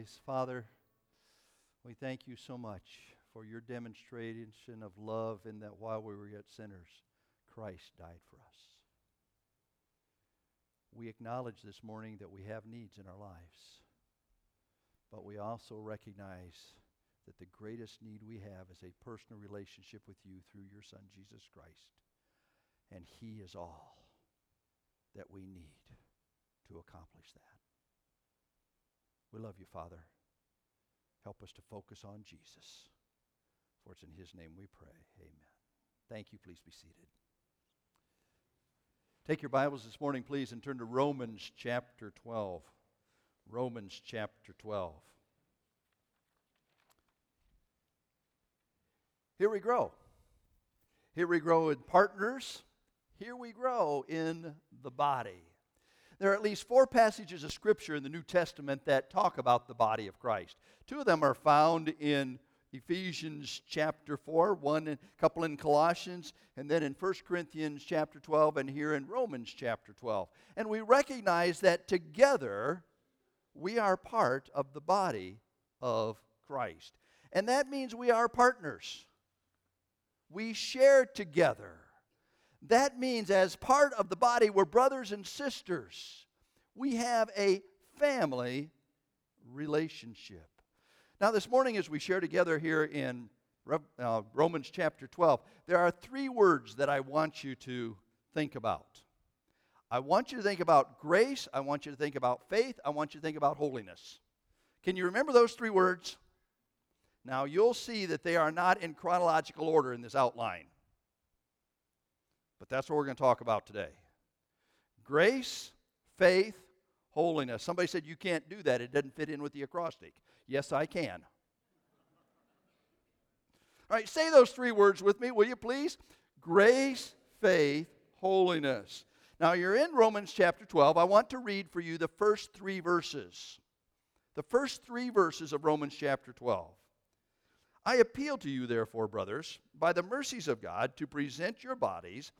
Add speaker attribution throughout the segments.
Speaker 1: please. Father, we thank you so much for your demonstration of love in that while we were yet sinners, Christ died for us. We acknowledge this morning that we have needs in our lives, but we also recognize that the greatest need we have is a personal relationship with you through your Son, Jesus Christ. And He is all that we need to accomplish that. We love you, Father. Help us to focus on Jesus. For it's in His name we pray. Amen. Thank you. Please be seated. Take your Bibles this morning, please, and turn to Romans chapter 12. Romans chapter 12. Here we grow. Here we grow in partners. Here we grow in the body. There are at least four passages of Scripture in the New Testament that talk about the body of Christ. Two of them are found in Ephesians chapter 4, one a couple in Colossians, and then in 1 Corinthians chapter 12, and here in Romans chapter 12. And we recognize that together we are part of the body of Christ. And that means we are partners. We share together. That means, as part of the body, we're brothers and sisters. We have a family relationship. Now, this morning, as we share together here in uh, Romans chapter 12, there are three words that I want you to think about. I want you to think about grace, I want you to think about faith, I want you to think about holiness. Can you remember those three words? Now, you'll see that they are not in chronological order in this outline. But that's what we're going to talk about today grace, faith, holiness. Somebody said you can't do that, it doesn't fit in with the acrostic. Yes, I can. All right, say those three words with me, will you please? Grace, faith, holiness. Now, you're in Romans chapter 12. I want to read for you the first three verses. The first three verses of Romans chapter 12. I appeal to you, therefore, brothers, by the mercies of God, to present your bodies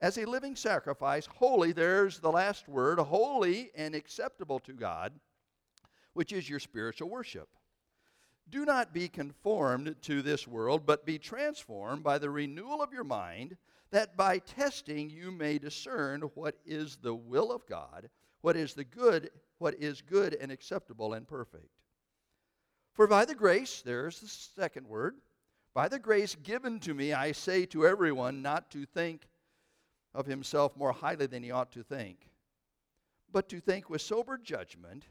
Speaker 1: as a living sacrifice, holy, there's the last word, holy and acceptable to God, which is your spiritual worship. Do not be conformed to this world, but be transformed by the renewal of your mind, that by testing you may discern what is the will of God, what is the good, what is good and acceptable and perfect. For by the grace, there's the second word, by the grace given to me, I say to everyone not to think of himself more highly than he ought to think, but to think with sober judgment,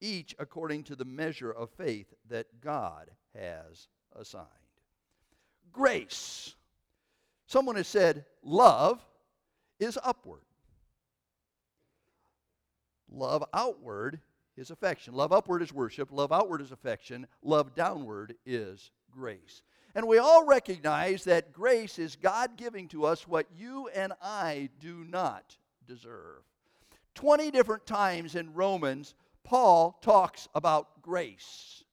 Speaker 1: each according to the measure of faith that God has assigned. Grace. Someone has said, love is upward. Love outward is affection. Love upward is worship. Love outward is affection. Love downward is grace. And we all recognize that grace is God giving to us what you and I do not deserve. 20 different times in Romans, Paul talks about grace.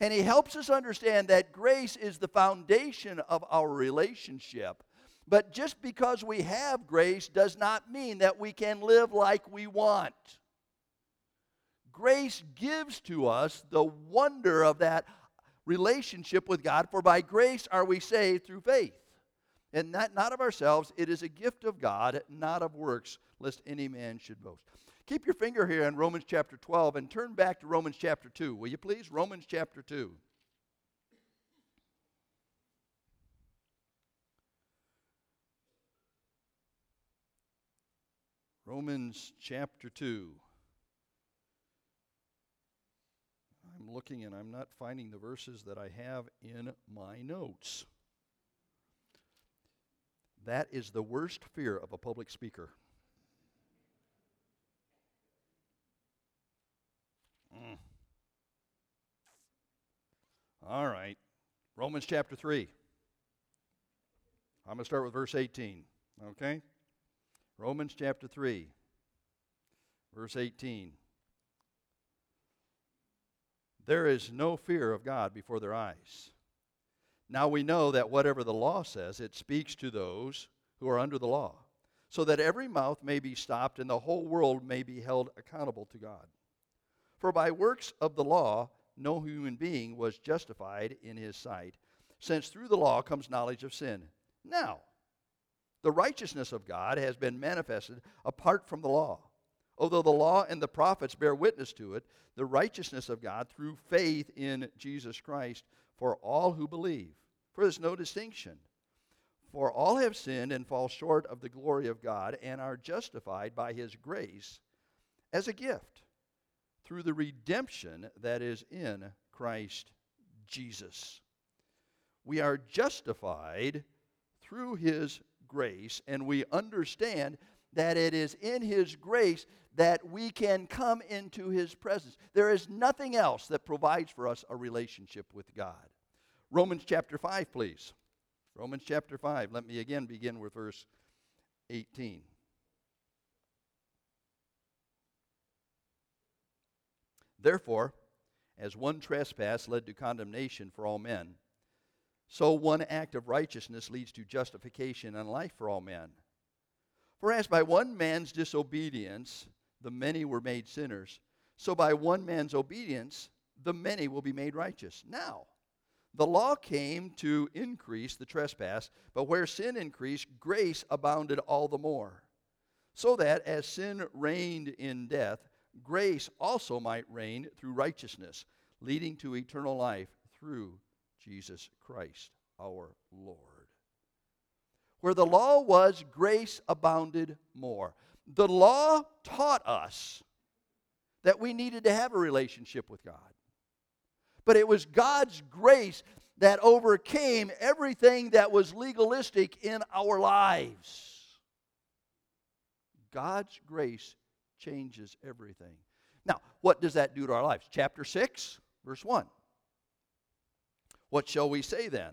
Speaker 1: And he helps us understand that grace is the foundation of our relationship. But just because we have grace does not mean that we can live like we want. Grace gives to us the wonder of that relationship with God, for by grace are we saved through faith. And that not of ourselves, it is a gift of God, not of works, lest any man should boast. Keep your finger here in Romans chapter 12 and turn back to Romans chapter 2, will you please? Romans chapter 2. Romans chapter 2. I'm looking and I'm not finding the verses that I have in my notes. That is the worst fear of a public speaker. Mm. All right. Romans chapter 3. I'm going to start with verse 18. Okay? Romans chapter 3, verse 18. There is no fear of God before their eyes. Now we know that whatever the law says, it speaks to those who are under the law, so that every mouth may be stopped and the whole world may be held accountable to God. For by works of the law, no human being was justified in his sight, since through the law comes knowledge of sin. Now, the righteousness of God has been manifested apart from the law. Although the law and the prophets bear witness to it, the righteousness of God through faith in Jesus Christ for all who believe. For there's no distinction. For all have sinned and fall short of the glory of God and are justified by his grace as a gift through the redemption that is in Christ Jesus. We are justified through his grace, and we understand that it is in his grace that we can come into his presence. There is nothing else that provides for us a relationship with God. Romans chapter 5, please. Romans chapter 5. Let me again begin with verse 18. Therefore, as one trespass led to condemnation for all men, so one act of righteousness leads to justification and life for all men. For as by one man's disobedience the many were made sinners, so by one man's obedience the many will be made righteous. Now, the law came to increase the trespass, but where sin increased, grace abounded all the more. So that as sin reigned in death, grace also might reign through righteousness, leading to eternal life through Jesus Christ our Lord. Where the law was, grace abounded more. The law taught us that we needed to have a relationship with God. But it was God's grace that overcame everything that was legalistic in our lives. God's grace changes everything. Now, what does that do to our lives? Chapter 6, verse 1. What shall we say then?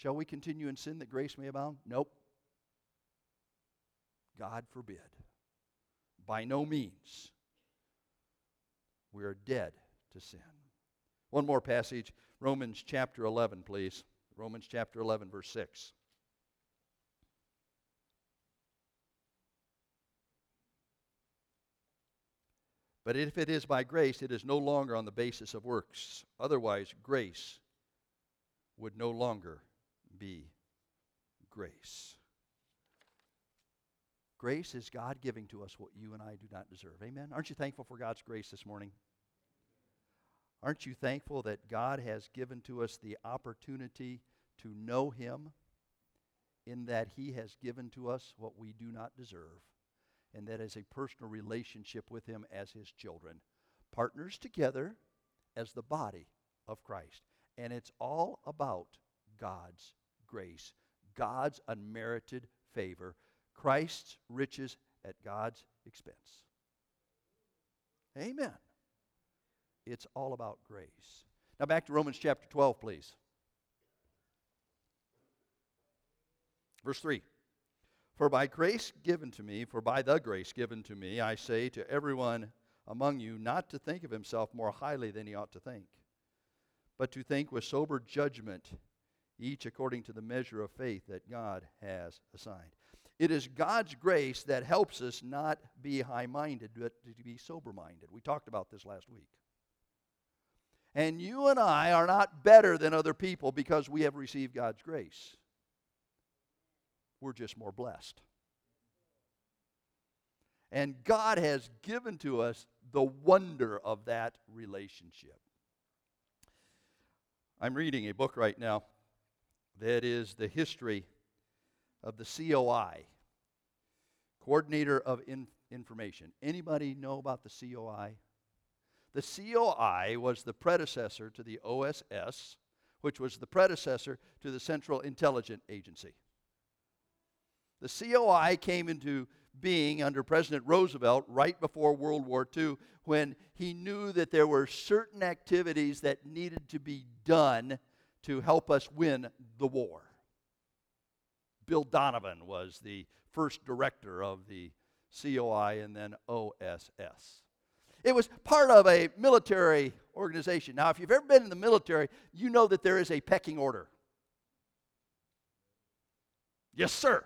Speaker 1: Shall we continue in sin that grace may abound? Nope. God forbid. By no means. We are dead to sin. One more passage, Romans chapter 11, please. Romans chapter 11, verse 6. But if it is by grace, it is no longer on the basis of works. Otherwise, grace would no longer be grace. Grace is God giving to us what you and I do not deserve. Amen. Aren't you thankful for God's grace this morning? Aren't you thankful that God has given to us the opportunity to know Him in that He has given to us what we do not deserve? and that is a personal relationship with Him as His children. Partners together as the body of Christ. And it's all about God's grace, God's unmerited favor, Christ's riches at God's expense. Amen. It's all about grace. Now back to Romans chapter 12, please. Verse 3. For by grace given to me, for by the grace given to me, I say to everyone among you not to think of himself more highly than he ought to think, but to think with sober judgment, each according to the measure of faith that God has assigned. It is God's grace that helps us not be high minded, but to be sober minded. We talked about this last week. And you and I are not better than other people because we have received God's grace. We're just more blessed. And God has given to us the wonder of that relationship. I'm reading a book right now that is the history of the COI, Coordinator of In- Information. Anybody know about the COI? The COI was the predecessor to the OSS, which was the predecessor to the Central Intelligence Agency. The COI came into being under President Roosevelt right before World War II when he knew that there were certain activities that needed to be done to help us win the war. Bill Donovan was the first director of the COI and then OSS. It was part of a military organization. Now, if you've ever been in the military, you know that there is a pecking order. Yes, sir.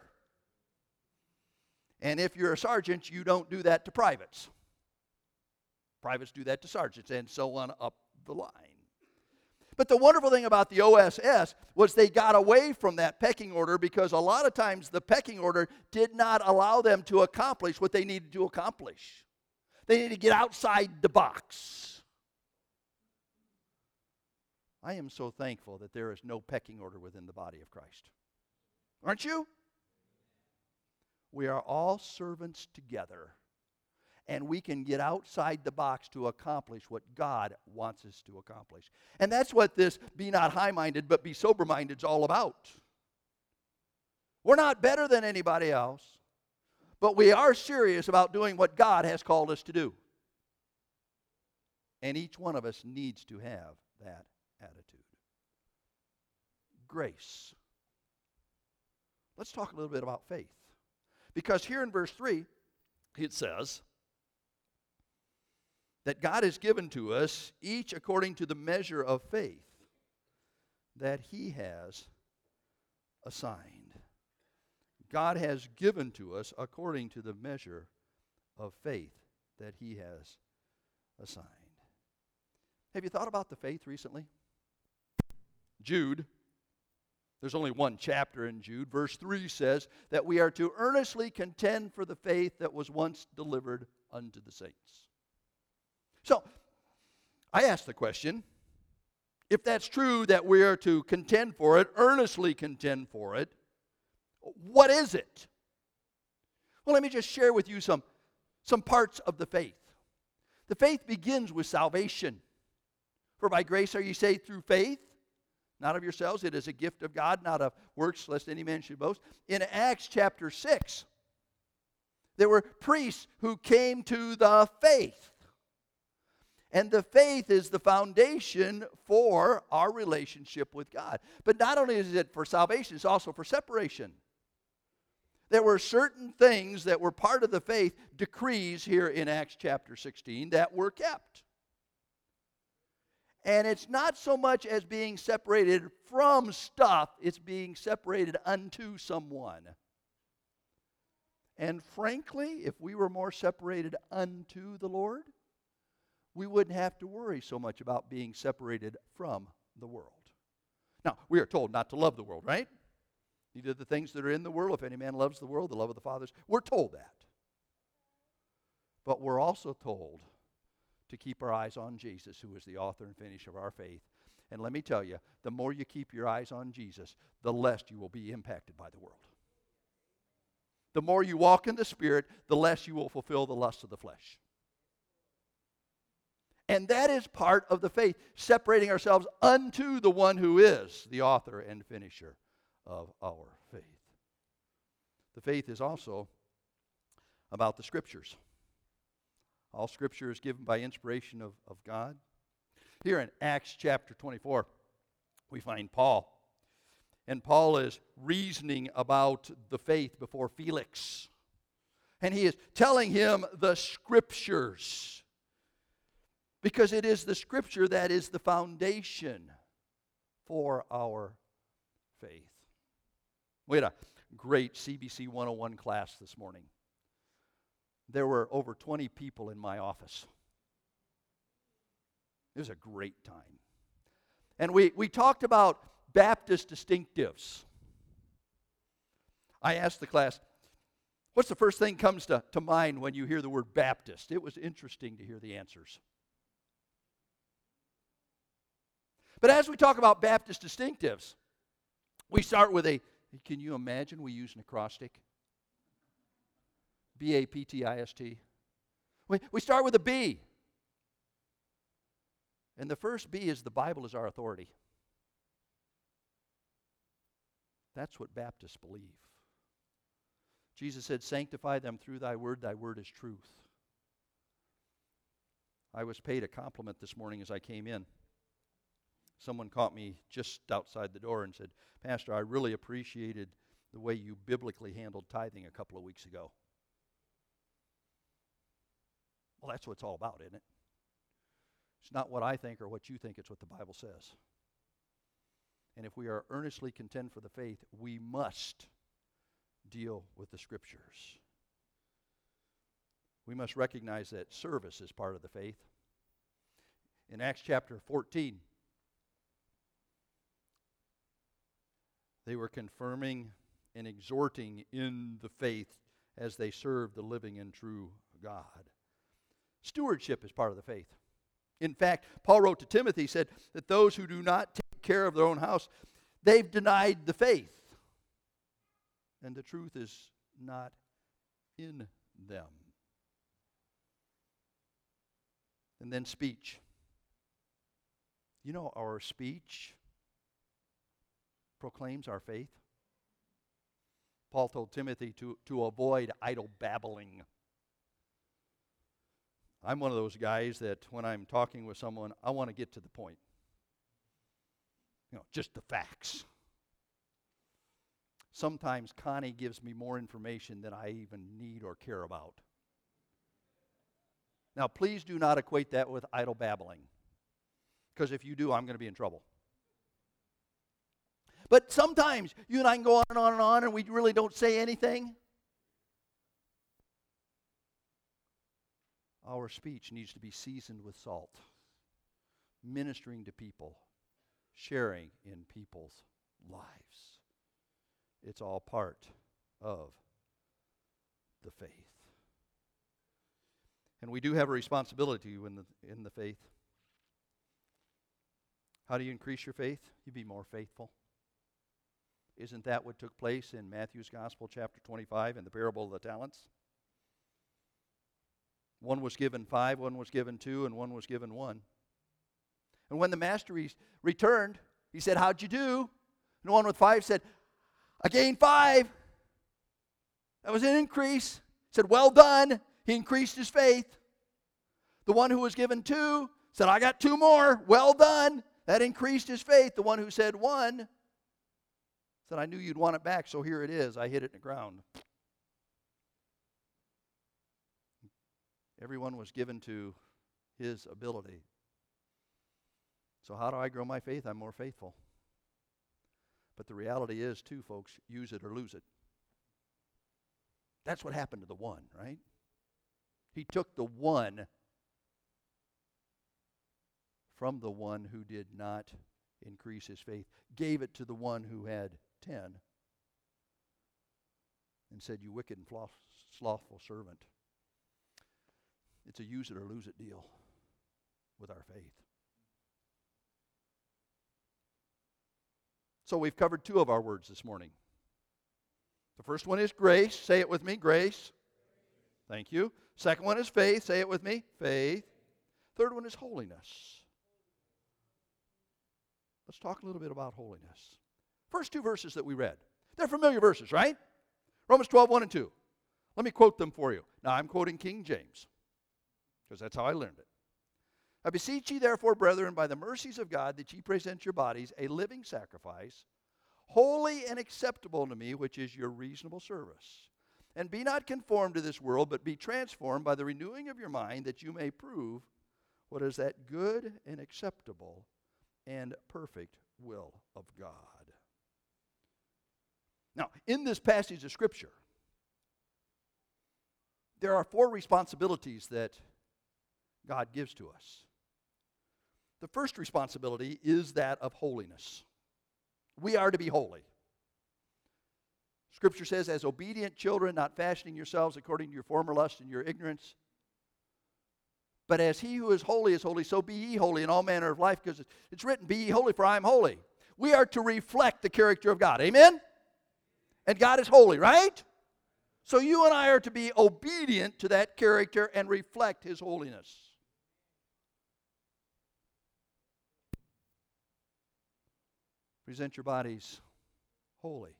Speaker 1: And if you're a sergeant, you don't do that to privates. Privates do that to sergeants, and so on up the line. But the wonderful thing about the OSS was they got away from that pecking order because a lot of times the pecking order did not allow them to accomplish what they needed to accomplish. They needed to get outside the box. I am so thankful that there is no pecking order within the body of Christ. Aren't you? We are all servants together, and we can get outside the box to accomplish what God wants us to accomplish. And that's what this be not high minded, but be sober minded is all about. We're not better than anybody else, but we are serious about doing what God has called us to do. And each one of us needs to have that attitude. Grace. Let's talk a little bit about faith. Because here in verse 3, it says that God has given to us each according to the measure of faith that He has assigned. God has given to us according to the measure of faith that He has assigned. Have you thought about the faith recently? Jude there's only one chapter in Jude. Verse 3 says that we are to earnestly contend for the faith that was once delivered unto the saints. So, I ask the question if that's true that we are to contend for it, earnestly contend for it, what is it? Well, let me just share with you some, some parts of the faith. The faith begins with salvation. For by grace are you saved through faith not of yourselves. It is a gift of God, not of works, lest any man should boast. In Acts chapter 6, there were priests who came to the faith. And the faith is the foundation for our relationship with God. But not only is it for salvation, it's also for separation. There were certain things that were part of the faith, decrees here in Acts chapter 16, that were kept. And it's not so much as being separated from stuff, it's being separated unto someone. And frankly, if we were more separated unto the Lord, we wouldn't have to worry so much about being separated from the world. Now, we are told not to love the world, right? Neither the things that are in the world, if any man loves the world, the love of the Father's. We're told that. But we're also told to keep our eyes on Jesus, who is the author and finisher of our faith. And let me tell you, the more you keep your eyes on Jesus, the less you will be impacted by the world. The more you walk in the Spirit, the less you will fulfill the lusts of the flesh. And that is part of the faith, separating ourselves unto the one who is the author and finisher of our faith. The faith is also about the Scriptures. All scripture is given by inspiration of, of God. Here in Acts chapter 24, we find Paul. And Paul is reasoning about the faith before Felix. And he is telling him the scriptures. Because it is the scripture that is the foundation for our faith. We had a great CBC 101 class this morning there were over 20 people in my office. It was a great time. And we, we talked about Baptist distinctives. I asked the class, what's the first thing comes to, to mind when you hear the word Baptist? It was interesting to hear the answers. But as we talk about Baptist distinctives, we start with a, can you imagine we use an acrostic? B A P T I S T. We, we start with a B. And the first B is the Bible is our authority. That's what Baptists believe. Jesus said, Sanctify them through thy word, thy word is truth. I was paid a compliment this morning as I came in. Someone caught me just outside the door and said, Pastor, I really appreciated the way you biblically handled tithing a couple of weeks ago. Well, that's what it's all about, isn't it? It's not what I think or what you think, it's what the Bible says. And if we are earnestly contend for the faith, we must deal with the scriptures. We must recognize that service is part of the faith. In Acts chapter 14, they were confirming and exhorting in the faith as they served the living and true God. Stewardship is part of the faith. In fact, Paul wrote to Timothy, said that those who do not take care of their own house, they've denied the faith. And the truth is not in them. And then speech. You know, our speech proclaims our faith. Paul told Timothy to, to avoid idle babbling. I'm one of those guys that when I'm talking with someone, I want to get to the point. You know, just the facts. Sometimes Connie gives me more information than I even need or care about. Now, please do not equate that with idle babbling, because if you do, I'm going to be in trouble. But sometimes you and I can go on and on and on, and we really don't say anything. Our speech needs to be seasoned with salt, ministering to people, sharing in people's lives. It's all part of the faith. And we do have a responsibility in the, in the faith. How do you increase your faith? You be more faithful. Isn't that what took place in Matthew's Gospel, chapter 25, in the parable of the talents? One was given five, one was given two, and one was given one. And when the master returned, he said, How'd you do? And the one with five said, I gained five. That was an increase. He said, Well done. He increased his faith. The one who was given two said, I got two more. Well done. That increased his faith. The one who said one said, I knew you'd want it back, so here it is. I hit it in the ground. Everyone was given to his ability. So, how do I grow my faith? I'm more faithful. But the reality is, too, folks, use it or lose it. That's what happened to the one, right? He took the one from the one who did not increase his faith, gave it to the one who had 10, and said, You wicked and slothful servant. It's a use it or lose it deal with our faith. So we've covered two of our words this morning. The first one is grace. Say it with me grace. Thank you. Second one is faith. Say it with me faith. Third one is holiness. Let's talk a little bit about holiness. First two verses that we read. They're familiar verses, right? Romans 12, 1 and 2. Let me quote them for you. Now, I'm quoting King James because that's how I learned it. I beseech ye, therefore, brethren, by the mercies of God, that ye present your bodies a living sacrifice, holy and acceptable unto me, which is your reasonable service. And be not conformed to this world, but be transformed by the renewing of your mind, that you may prove what is that good and acceptable and perfect will of God. Now, in this passage of Scripture, there are four responsibilities that God gives to us. The first responsibility is that of holiness. We are to be holy. Scripture says, as obedient children, not fashioning yourselves according to your former lust and your ignorance. But as he who is holy is holy, so be ye holy in all manner of life, because it's written, Be ye holy, for I am holy. We are to reflect the character of God. Amen? And God is holy, right? So you and I are to be obedient to that character and reflect his holiness. Present your bodies holy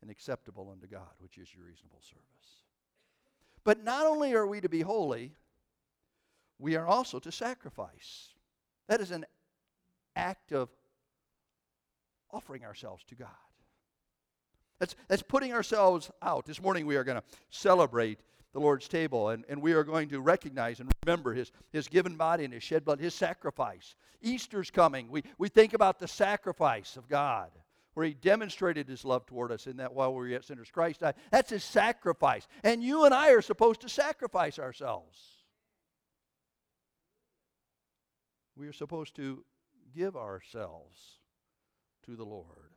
Speaker 1: and acceptable unto God, which is your reasonable service. But not only are we to be holy, we are also to sacrifice. That is an act of offering ourselves to God. That's, that's putting ourselves out. This morning we are going to celebrate the Lord's table, and, and we are going to recognize and remember his, his given body and his shed blood, his sacrifice. Easter's coming. We, we think about the sacrifice of God, where he demonstrated his love toward us in that while we were yet sinners, Christ died. That's his sacrifice. And you and I are supposed to sacrifice ourselves. We are supposed to give ourselves to the Lord.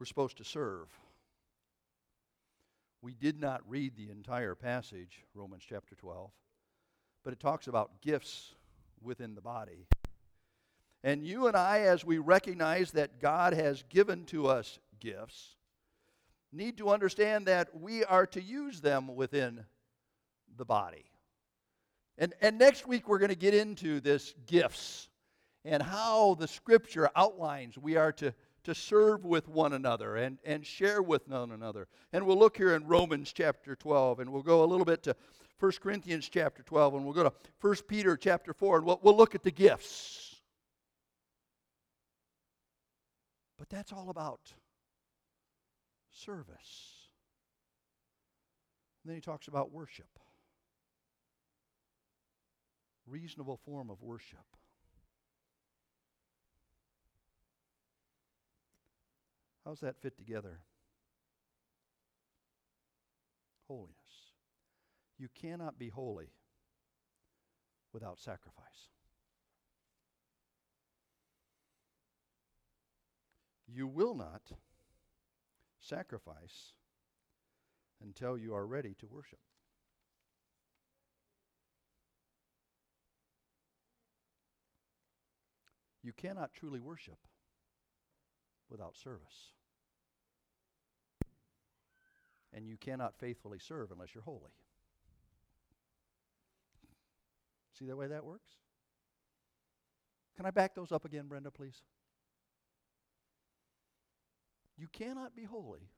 Speaker 1: We're supposed to serve. We did not read the entire passage, Romans chapter 12, but it talks about gifts within the body. And you and I, as we recognize that God has given to us gifts, need to understand that we are to use them within the body. And, and next week, we're going to get into this gifts and how the scripture outlines we are to to serve with one another and, and share with one another. And we'll look here in Romans chapter 12, and we'll go a little bit to 1 Corinthians chapter 12, and we'll go to 1 Peter chapter 4, and we'll, we'll look at the gifts. But that's all about service. And then he talks about worship. Reasonable form of worship. How's that fit together? Holiness. You cannot be holy without sacrifice. You will not sacrifice until you are ready to worship. You cannot truly worship without service. And you cannot faithfully serve unless you're holy. See the way that works? Can I back those up again, Brenda, please? You cannot be holy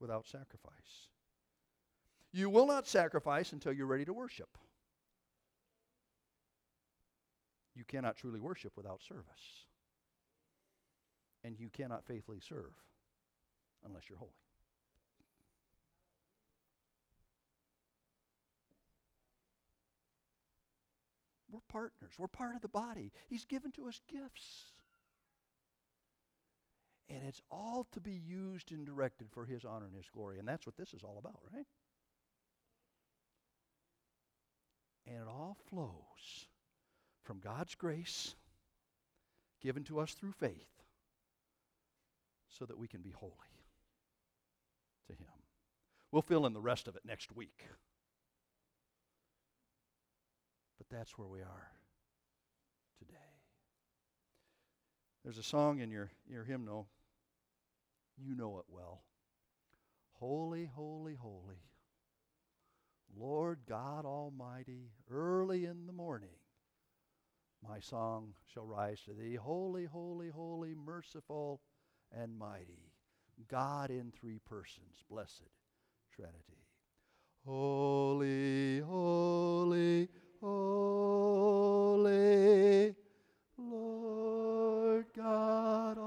Speaker 1: without sacrifice. You will not sacrifice until you're ready to worship. You cannot truly worship without service and you cannot faithfully serve unless you're holy. We're partners. We're part of the body. He's given to us gifts. And it's all to be used and directed for His honor and His glory. And that's what this is all about, right? And it all flows from God's grace given to us through faith so that we can be holy to Him. We'll fill in the rest of it next week. But that's where we are today. There's a song in your, your hymnal. You know it well. Holy, holy, holy. Lord God Almighty, early in the morning, my song shall rise to thee. Holy, holy, holy, merciful and mighty, God in three persons, blessed Trinity. Holy, holy, holy, Lord God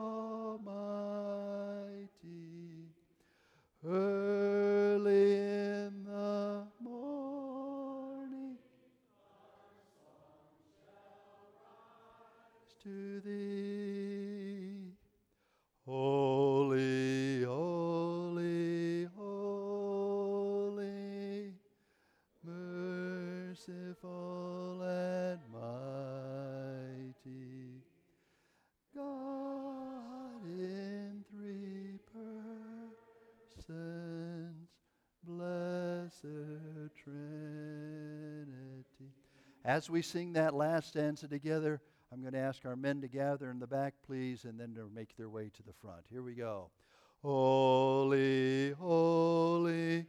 Speaker 1: As we sing that last stanza together, I'm going to ask our men to gather in the back, please, and then to make their way to the front. Here we go. Holy, holy,